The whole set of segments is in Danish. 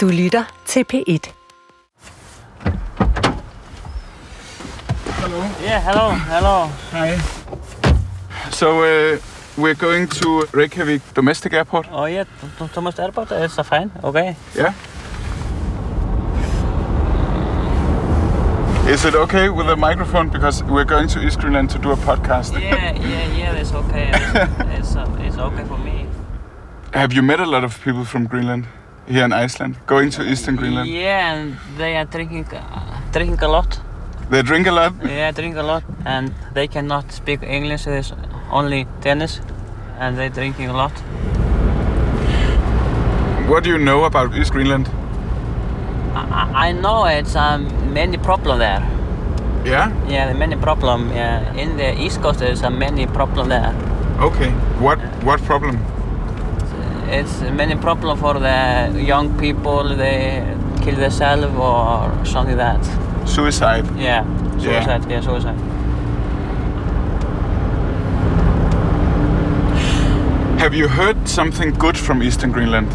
Du lytter til P1. Hello. Yeah, hello, hello. Hi. So uh, we're going to Reykjavik Domestic Airport. Oh yeah, Thomas Airport, uh, fine, okay. Yeah. Is it okay with the microphone because we're going to East Greenland to do a podcast? Yeah, yeah, yeah, it's okay. It's, it's, uh, it's okay for me. Have you met a lot of people from Greenland here in Iceland going to Eastern Greenland? Yeah, and they are drinking, uh, drinking a lot. They drink a lot. Yeah, drink a lot, and they cannot speak English. It's only Danish, and they're drinking a lot. What do you know about East Greenland? I, I- know it's um, many problem there. Yeah. Yeah, there many problem. Yeah, in the East Coast there's a many problem there. Okay. What what problem? It's many problem for the young people. They kill themselves or something like that. Suicide. Yeah, suicide. Yeah, suicide. Have you heard something good from Eastern Greenland?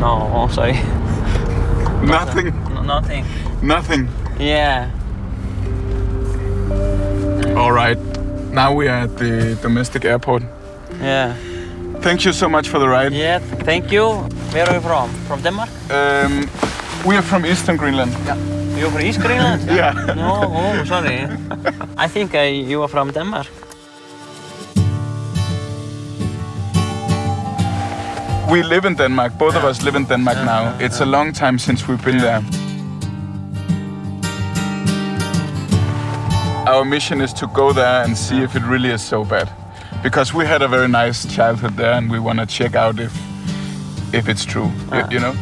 No, oh, sorry. Nothing. No, nothing. Nothing. Yeah. All right. Now we are at the domestic airport. Yeah. Thank you so much for the ride. Yeah. Thank you. Where are you from? From Denmark? Um, we are from Eastern Greenland. You're from East Greenland? Yeah. No, oh, sorry. I think uh, you are from Denmark. We live in Denmark. Both of us live in Denmark now. It's a long time since we've been there. Our mission is to go there and see if it really is so bad. Because we had a very nice childhood there and we want to check out if if it's true, y- you know?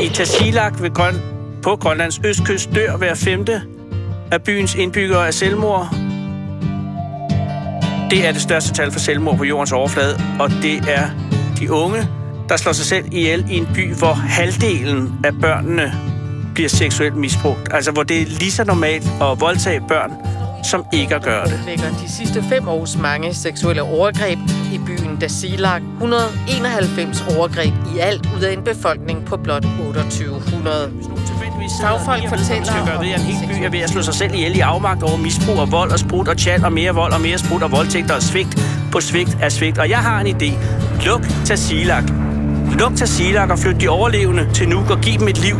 I Tasiilaq ved Grøn, på Grønlands østkyst dør hver femte af byens indbyggere af selvmord. Det er det største tal for selvmord på jordens overflade, og det er de unge, der slår sig selv ihjel i en by, hvor halvdelen af børnene bliver seksuelt misbrugt. Altså hvor det er lige så normalt at voldtage børn, som ikke at gøre det. de sidste fem års mange seksuelle overgreb i byen Dasilak 191 overgreb i alt ud af en befolkning på blot 2800. Fagfolk fortæller ved, at en hel by er ved at slå sig selv ihjel i afmagt over misbrug og vold og sprut og tjal og mere vold og mere sprut og voldtægter og svigt på svigt af svigt. Og jeg har en idé. Luk Tasiilaq. Luk Tasiilaq og flyt de overlevende til Nuuk og giv dem et liv.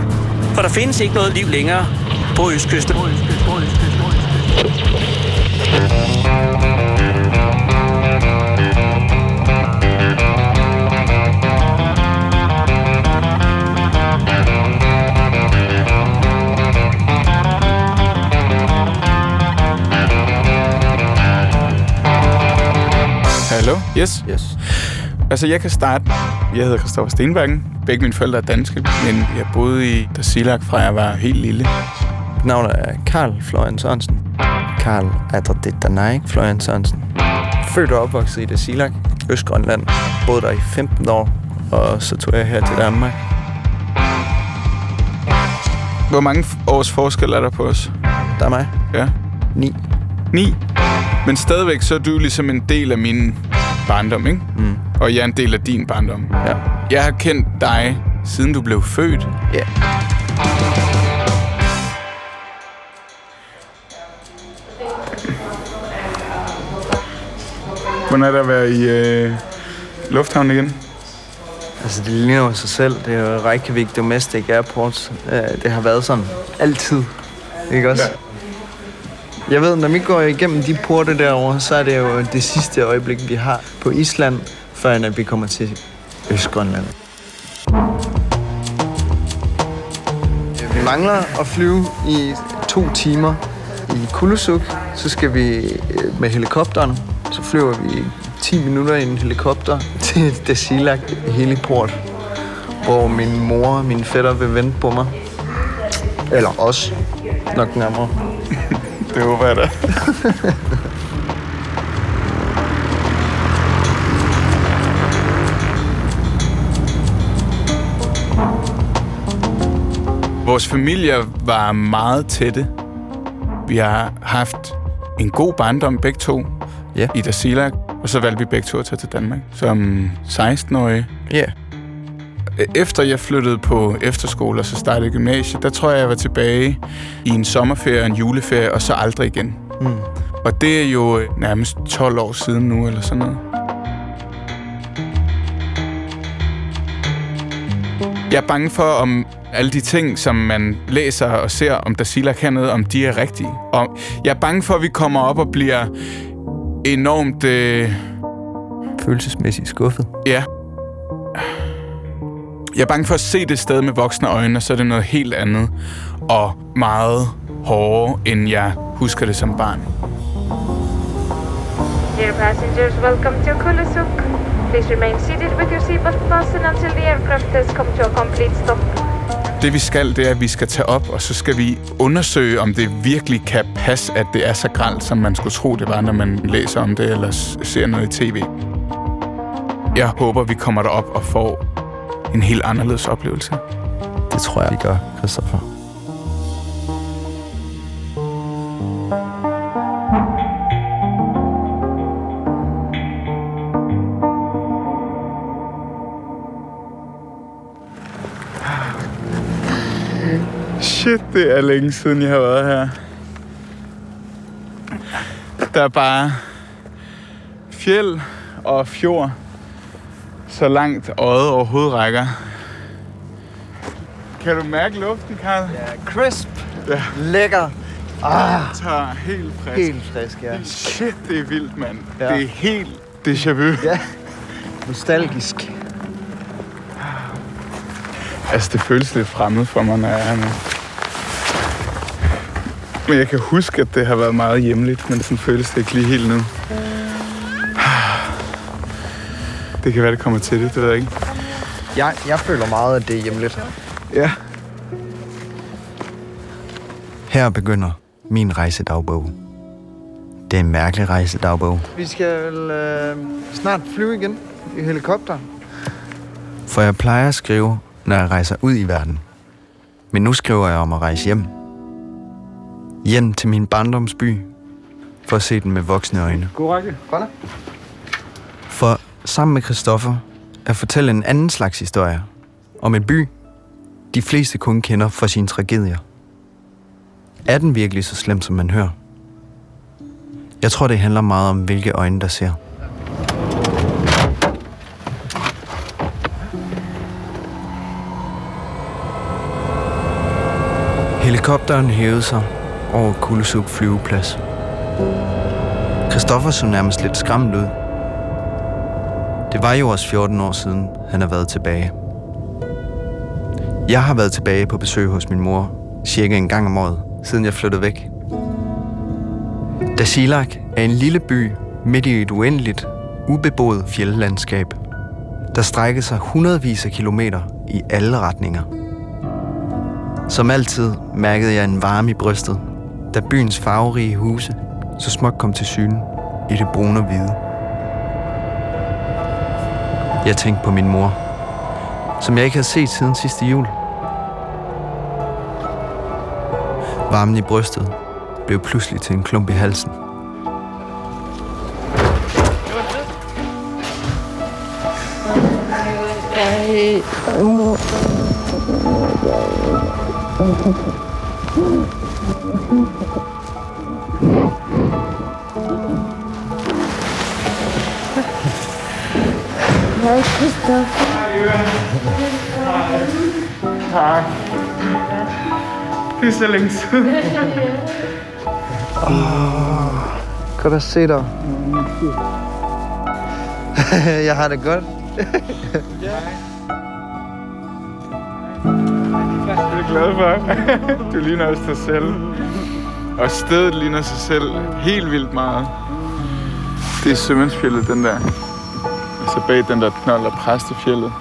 For der findes ikke noget liv længere på Østkysten. Hallo? Yes? Yes. Altså, jeg kan starte. Jeg hedder Christoffer Stenbakken. Begge mine forældre er danske, men jeg boede i Dasilak fra jeg var helt lille. Mit navn er Karl Florian Sørensen. Karl Adraditanaik Florian Sørensen. Født og opvokset i Dasilak, Østgrønland. Boede der i 15 år, og så tog jeg her til Danmark. Hvor mange års forskel er der på os? Der er mig. Ja. 9. 9. Men stadigvæk så er du ligesom en del af min barndom, ikke? Mm. Og jeg er en del af din barndom. Ja. Jeg har kendt dig, siden du blev født. Ja. Hvordan er det at være i øh, lufthavnen igen? Altså, det ligner jo sig selv. Det er jo Reykjavik Domestic Airport. Øh, Det har været sådan altid. Ikke også? Ja. Jeg ved, når vi går igennem de porte derovre, så er det jo det sidste øjeblik, vi har på Island, før at vi kommer til Østgrønland. Vi mangler at flyve i to timer i Kulusuk. Så skal vi øh, med helikopteren. Så flyver vi 10 minutter i en helikopter til Dasilak heliport, hvor min mor og mine fætter vil vente på mig. Eller os, nok nærmere. Det håber jeg da. Vores familier var meget tætte. Vi har haft en god barndom begge to Ja. i Dasilak. Og så valgte vi begge to at tage til Danmark som 16-årige. Ja. Efter jeg flyttede på efterskole og så startede gymnasiet, der tror jeg, jeg var tilbage i en sommerferie og en juleferie, og så aldrig igen. Mm. Og det er jo nærmest 12 år siden nu, eller sådan noget. Jeg er bange for, om alle de ting, som man læser og ser om Dasila hernede, om de er rigtige. Og jeg er bange for, at vi kommer op og bliver enormt... Øh... Følelsesmæssigt skuffet. Ja. Jeg er bange for at se det sted med voksne øjne, og så er det noget helt andet og meget hårdere, end jeg husker det som barn. Dear passengers, welcome to Kulusuk. Please remain seated with your seatbelt fastened until the aircraft has come to a complete stop. Det vi skal, det er, at vi skal tage op, og så skal vi undersøge, om det virkelig kan passe, at det er så gralt, som man skulle tro, det var, når man læser om det eller ser noget i tv. Jeg håber, vi kommer derop og får en helt anderledes oplevelse. Det tror jeg, vi gør, Christoffer. Det er længe siden, jeg har været her. Der er bare fjeld og fjord, så langt øjet overhovedet rækker. Kan du mærke luften, Karl? Ja, crisp. Ja. Lækker. Ah. Tør, helt frisk. Helt frisk, ja. Shit, det er vildt, mand. Ja. Det er helt déjà vu. Ja. Nostalgisk. Altså, det føles lidt fremmed for mig, når jeg er her nu. Men jeg kan huske, at det har været meget hjemligt, men sådan føles det ikke lige helt nu. Det kan være, det kommer til det, det ved jeg ikke. Jeg, jeg føler meget, at det er hjemligt. Ja. Her begynder min rejsedagbog. Det er en mærkelig rejsedagbog. Vi skal øh, snart flyve igen i helikopter. For jeg plejer at skrive, når jeg rejser ud i verden. Men nu skriver jeg om at rejse hjem. Hjem til min barndomsby, for at se den med voksne øjne. God række. For sammen med Christoffer at fortælle en anden slags historie om en by, de fleste kun kender for sine tragedier. Er den virkelig så slem, som man hører? Jeg tror, det handler meget om, hvilke øjne, der ser. Helikopteren hævede sig over Kulesup flyveplads. Christoffer så nærmest lidt skræmt ud. Det var jo også 14 år siden, han har været tilbage. Jeg har været tilbage på besøg hos min mor cirka en gang om året, siden jeg flyttede væk. Dasilak er en lille by midt i et uendeligt, ubeboet fjeldlandskab, der strækker sig hundredvis af kilometer i alle retninger. Som altid mærkede jeg en varme i brystet, da byens farverige huse så småt kom til syne i det brune og hvide. Jeg tænkte på min mor, som jeg ikke havde set siden sidste jul. Varmen i brystet blev pludselig til en klump i halsen. Øh, hey. Hej. Hej. Det er så længe siden. oh, Godt at se dig. jeg har det godt. Det er glad for. Du ligner også dig selv. Og stedet ligner sig selv helt vildt meget. Det er Sømandsfjellet, den der. Altså bag den der knold af Præstefjellet.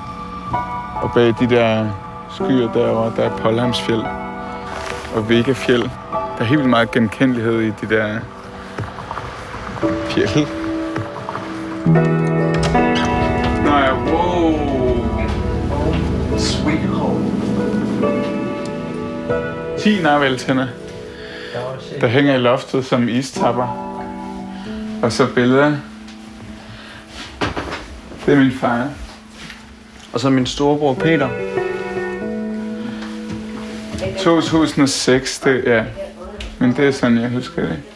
Og bag de der skyer derovre, der er Polhamsfjeld og Vegafjeld. Der er helt vildt meget genkendelighed i de der fjeld. Nå ja, wow. Sweet home. 10 narvæltænder, der hænger i loftet som istapper. Og så billeder Det er min far. Og så min storebror Peter. 2006, det, ja. Men det er sådan, jeg husker det.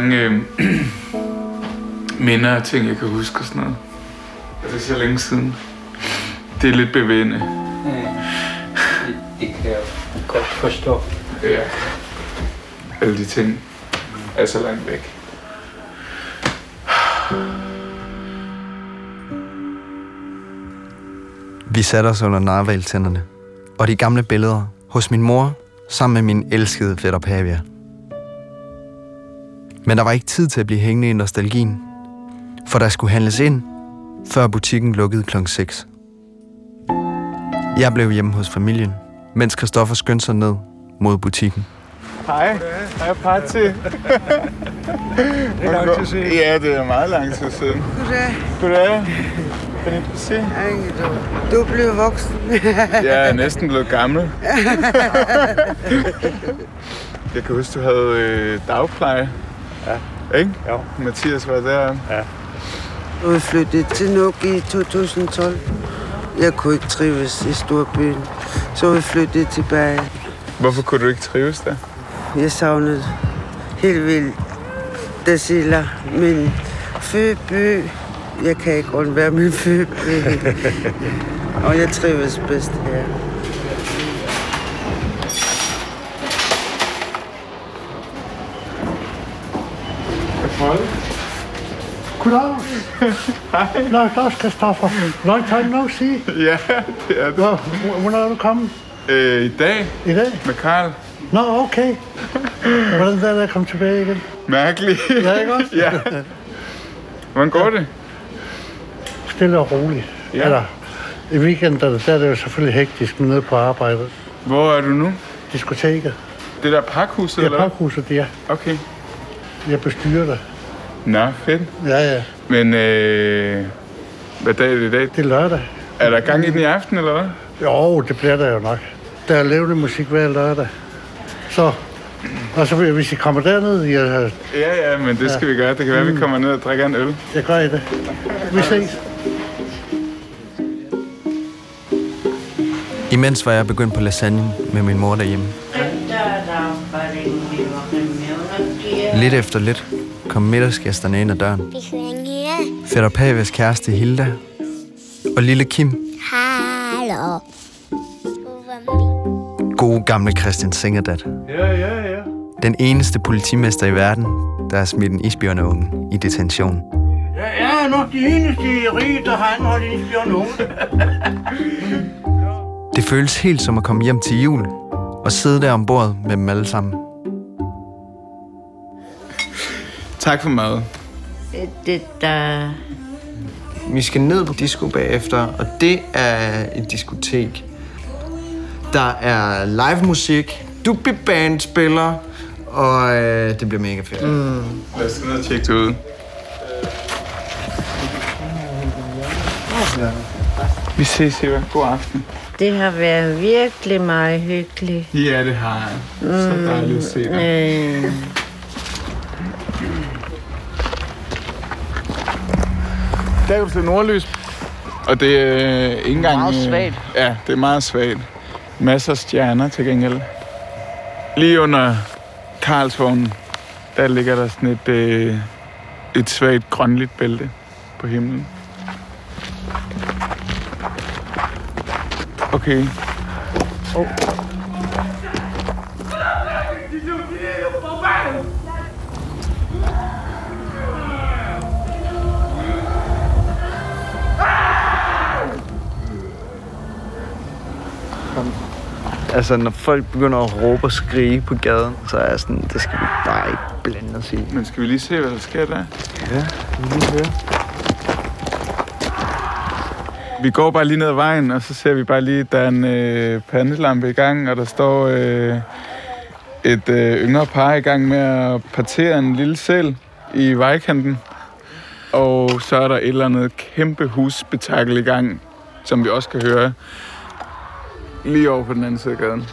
Mange øh, minder og ting, jeg kan huske og sådan noget. Og det er så længe siden. Det er lidt bevægende. Mm. Det, det kan jeg godt forstå. Ja. Alle de ting er så langt væk. Vi satte os under narvaltænderne, og de gamle billeder hos min mor sammen med min elskede fætter Pavia. Men der var ikke tid til at blive hængende i nostalgien, for der skulle handles ind, før butikken lukkede kl. 6. Jeg blev hjemme hos familien, mens Christoffer skyndte sig ned mod butikken. Hej. Hej, Patti. det er lang tid siden. Ja, det er meget lang tid siden. Goddag. Goddag. Kan I se? Ej, du, du er blevet voksen. Jeg er næsten blevet gammel. jeg kan huske, du havde øh, dagpleje. Ja. Ikke? Jo. Mathias var der. Ja. Du er flyttet til Nuuk i 2012. Jeg kunne ikke trives i storbyen, så vi flyttede tilbage. Hvorfor kunne du ikke trives der? Jeg savnede helt vildt Dasila, min fødeby. Jeg kan ikke undvære min fødeby. Og jeg trives bedst her. Goddag. Hej. Nå, Lars Christoffer. Long time no see. Ja, det er det. Nå, hvornår er du kommet? Øh, I dag I dag? med Karl. Nå, okay. Hvordan er det at komme tilbage igen? Mærkeligt. Ja, ikke også? ja. Hvordan går det? Stille og roligt. Ja. Eller, i weekenden, der er det jo selvfølgelig hektisk nede på arbejdet. Hvor er du nu? Diskoteket. Det der pakhuset, Ja, eller hvad? pakhuset, ja. Okay. Jeg bestyrer det. Nå, fedt. Ja, ja. Men øh, hvad dag er det i dag? Det er lørdag. Er der gang i den i aften, eller hvad? Jo, det bliver der jo nok. Der er levende musik hver lørdag. Så, og så hvis I kommer derned, jeg, Ja, ja, men det skal vi gøre. Det kan være, vi kommer ned og drikker en øl. jeg gør I det. Vi ses. Imens var jeg begyndt på lasagne med min mor derhjemme. Lidt efter lidt kom middagsgæsterne ind ad døren. Fætter Paves kæreste Hilda og lille Kim. Hallo. Gode gamle Christian Singerdat. Ja, ja, ja. Den eneste politimester i verden, der har smidt en isbjørneunge i detention. Jeg er nok de eneste i riget, der har anholdt en isbjørn Det føles helt som at komme hjem til jul og sidde der ombord med dem alle sammen. Tak for mad. Det der... Vi skal ned på disco bagefter, og det er et diskotek. Der er live musik, Dubi Band spiller, og øh, det bliver mega fedt. Mm. Lad os gå ned og tjekke det ud. Vi ses, Eva. God aften. Det har været virkelig meget hyggeligt. Ja, det har jeg. Så dejligt at se dig. Øh, Der er jo til nordlys. Og det er ikke engang... Meget øh, svagt. Ja, det er meget svagt. Masser af stjerner til gengæld. Lige under Karlsvognen, der ligger der sådan et, øh, et svagt grønligt bælte på himlen. Okay. Oh. Altså, når folk begynder at råbe og skrige på gaden, så er jeg sådan, det skal vi bare ikke blande os i. Men skal vi lige se, hvad der sker der? Ja, vi lige høre. Vi går bare lige ned ad vejen, og så ser vi bare lige, at der er en øh, pandelampe i gang, og der står øh, et øh, yngre par i gang med at partere en lille sæl i vejkanten. Og så er der et eller andet kæmpe husspektakel i gang, som vi også kan høre lige over på den anden side af gaden.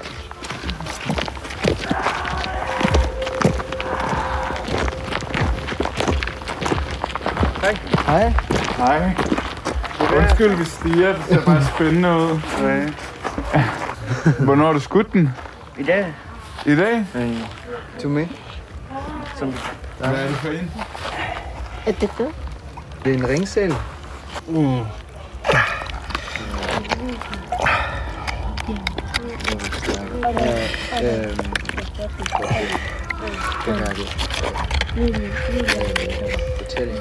Hej. Hej. Hej. Undskyld, vi stiger. Det ser bare spændende ud. Ja. Hvornår har du skudt den? I dag? I dag? Du med? Som... Hvad er det for en? Er det det? Det er en ringsæl. Mm. Øhm, den er det. Fortælling.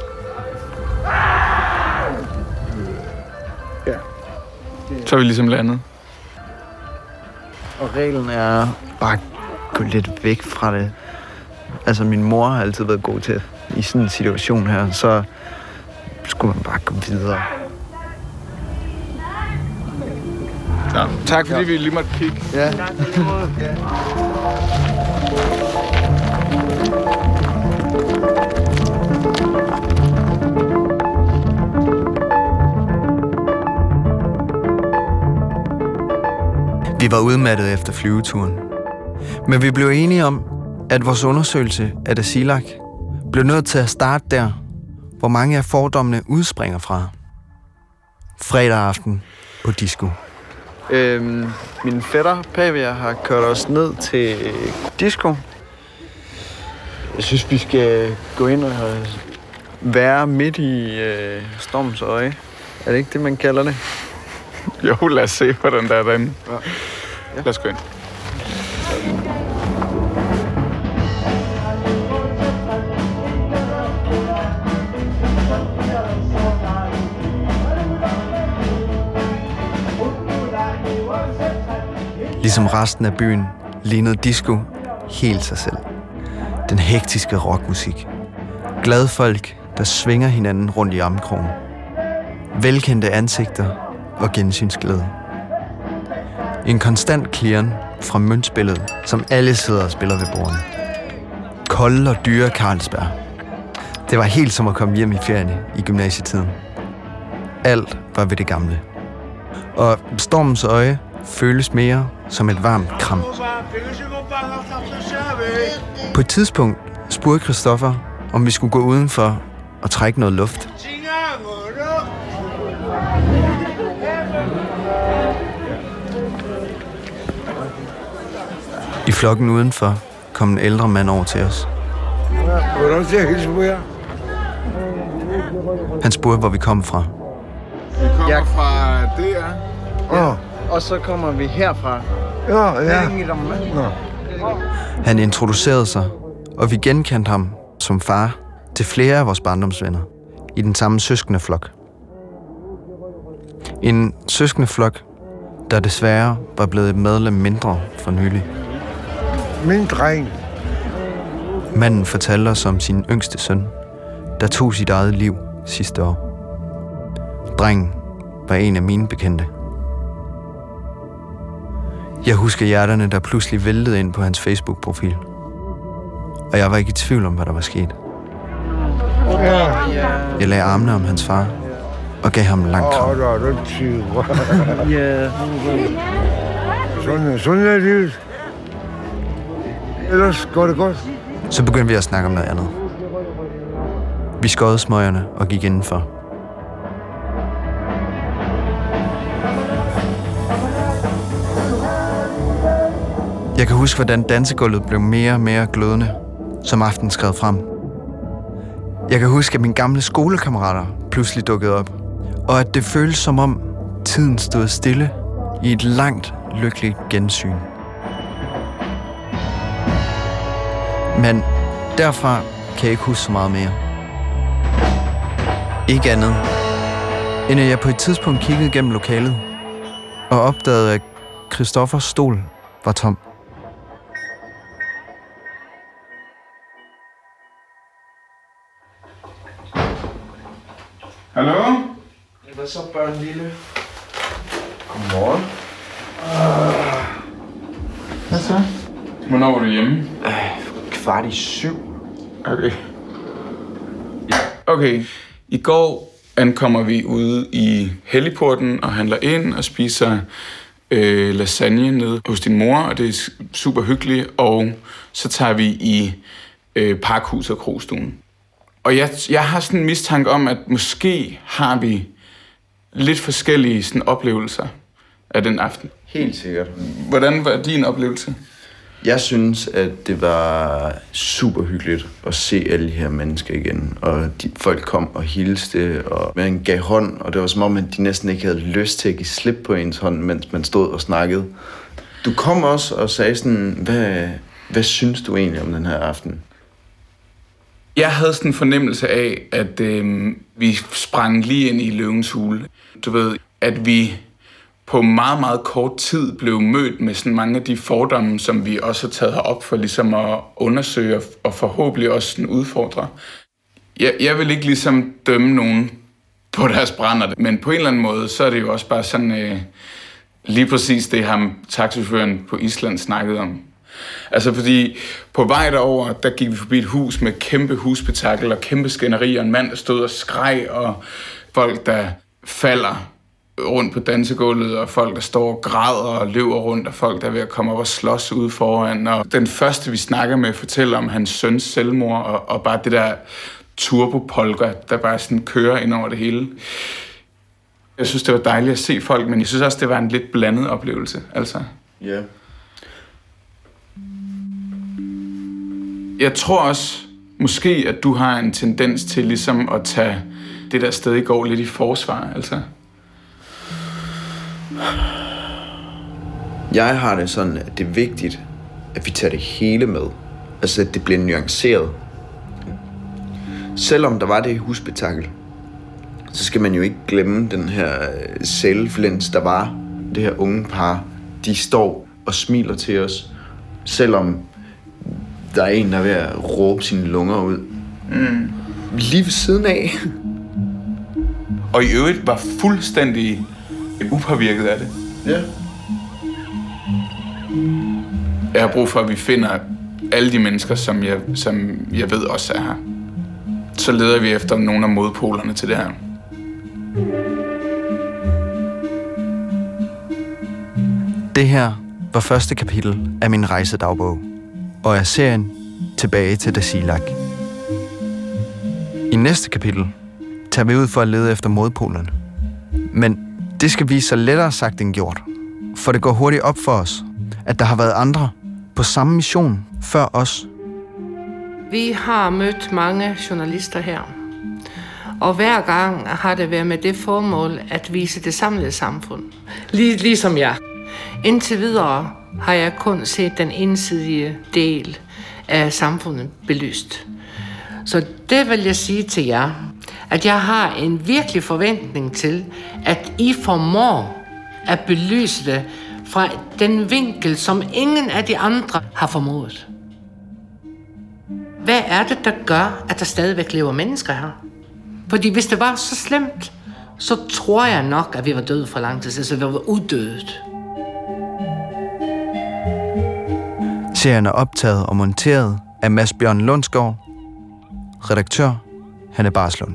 Ja. Så er vi ligesom landet. Og reglen er bare at gå lidt væk fra det. Altså, min mor har altid været god til, i sådan en situation her, så skulle man bare gå videre. Ja. Tak fordi vi lige måtte kigge. Ja. Var udmattet efter flyveturen. Men vi blev enige om, at vores undersøgelse af Dasilak blev nødt til at starte der, hvor mange af fordommene udspringer fra. Fredag aften på disco. Øhm, min fætter, Pavia, har kørt os ned til disco. Jeg synes, vi skal gå ind og være midt i øh, stormens øje. Er det ikke det, man kalder det? Jo, lad os se, hvordan der er derinde. Ja. Lad os gå ind. Ligesom resten af byen lignede disco helt sig selv. Den hektiske rockmusik. Glade folk, der svinger hinanden rundt i armkrogen. Velkendte ansigter og gensynsglæde. En konstant klirren fra møntspillet, som alle sidder og spiller ved bordene. Kolde og dyre Carlsberg. Det var helt som at komme hjem i ferien i gymnasietiden. Alt var ved det gamle. Og stormens øje føles mere som et varmt kram. På et tidspunkt spurgte Christoffer, om vi skulle gå udenfor og trække noget luft. I flokken udenfor kom en ældre mand over til os. Hvordan ser jeg hilse på jer? Han spurgte, hvor vi kom fra. Vi kommer fra DR. Ja. Og så kommer vi herfra. Ja, ja. Nå. Han introducerede sig, og vi genkendte ham som far til flere af vores barndomsvenner i den samme søskende flok. En søskende flok, der desværre var blevet et medlem mindre for nylig. Min dreng. Manden fortalte os om sin yngste søn, der tog sit eget liv sidste år. Drengen var en af mine bekendte. Jeg husker hjerterne, der pludselig væltede ind på hans Facebook-profil. Og jeg var ikke i tvivl om, hvad der var sket. Jeg lagde armene om hans far og gav ham en lang kram. Sådan, sådan er livet. Ellers går det godt. Så begyndte vi at snakke om noget andet. Vi skårede smøgerne og gik indenfor. Jeg kan huske, hvordan dansegulvet blev mere og mere glødende, som aftenen skred frem. Jeg kan huske, at mine gamle skolekammerater pludselig dukkede op, og at det føltes som om tiden stod stille i et langt, lykkeligt gensyn. Men derfra kan jeg ikke huske så meget mere. Ikke andet, end at jeg på et tidspunkt kiggede gennem lokalet og opdagede, at Christoffers stol var tom. Hallo? Hvad så, børn lille? Godmorgen. Hvad så? Hvornår var du hjemme? Øh, kvart i syv. Okay. Okay. I går ankommer vi ude i Helligporten og handler ind og spiser øh, lasagne nede hos din mor, og det er super hyggeligt. Og så tager vi i øh, Parkhus og Krogstuen. Og jeg, jeg har sådan en mistanke om, at måske har vi lidt forskellige sådan, oplevelser af den aften. Helt sikkert. Hvordan var din oplevelse? Jeg synes, at det var super hyggeligt at se alle de her mennesker igen. Og de, folk kom og hilste, og man gav hånd, og det var som om, at de næsten ikke havde lyst til at give slip på ens hånd, mens man stod og snakkede. Du kom også og sagde sådan, hvad, hvad synes du egentlig om den her aften? Jeg havde sådan en fornemmelse af, at øh, vi sprang lige ind i løvens hule. Du ved, at vi på meget, meget kort tid blev mødt med sådan mange af de fordomme, som vi også har taget op for ligesom at undersøge og forhåbentlig også sådan udfordre. Jeg, jeg vil ikke ligesom dømme nogen på deres brænder, men på en eller anden måde, så er det jo også bare sådan øh, lige præcis det, ham taxichaufføren på Island snakkede om. Altså fordi på vej derover, der gik vi forbi et hus med kæmpe husspektakel og kæmpe skænderi, og en mand, der stod og skreg, og folk, der falder rundt på dansegulvet, og folk, der står og græder og løber rundt, og folk, der er ved at komme op og slås ude foran. Og den første, vi snakker med, fortæller om hans søns selvmord, og, og bare det der turbopolker, der bare sådan kører ind over det hele. Jeg synes, det var dejligt at se folk, men jeg synes også, det var en lidt blandet oplevelse. Altså. Ja. Yeah. Jeg tror også, måske, at du har en tendens til ligesom at tage det der sted i går lidt i forsvar, altså. Jeg har det sådan, at det er vigtigt, at vi tager det hele med. Altså, at det bliver nuanceret. Selvom der var det husspektakel, så skal man jo ikke glemme den her selvflens, der var. Det her unge par, de står og smiler til os, selvom der er en, der er ved at råbe sine lunger ud. Mm. Lige ved siden af. Og i øvrigt var fuldstændig upåvirket af det. Ja. Jeg har brug for, at vi finder alle de mennesker, som jeg, som jeg ved også er her. Så leder vi efter nogle af modpolerne til det her. Det her var første kapitel af min rejsedagbog, og er serien Tilbage til Dasilak. I næste kapitel tager vi ud for at lede efter modpolerne. Men det skal vise sig lettere sagt end gjort, for det går hurtigt op for os, at der har været andre på samme mission før os. Vi har mødt mange journalister her, og hver gang har det været med det formål at vise det samlede samfund. Lige, ligesom jeg. Indtil videre har jeg kun set den ensidige del af samfundet belyst. Så det vil jeg sige til jer, at jeg har en virkelig forventning til, at I formår at belyse det fra den vinkel, som ingen af de andre har formået. Hvad er det, der gør, at der stadigvæk lever mennesker her? Fordi hvis det var så slemt, så tror jeg nok, at vi var døde for lang tid siden, så vi var uddødet. Serien er optaget og monteret af Mads Bjørn Lundsgaard, redaktør Hanne Barslund.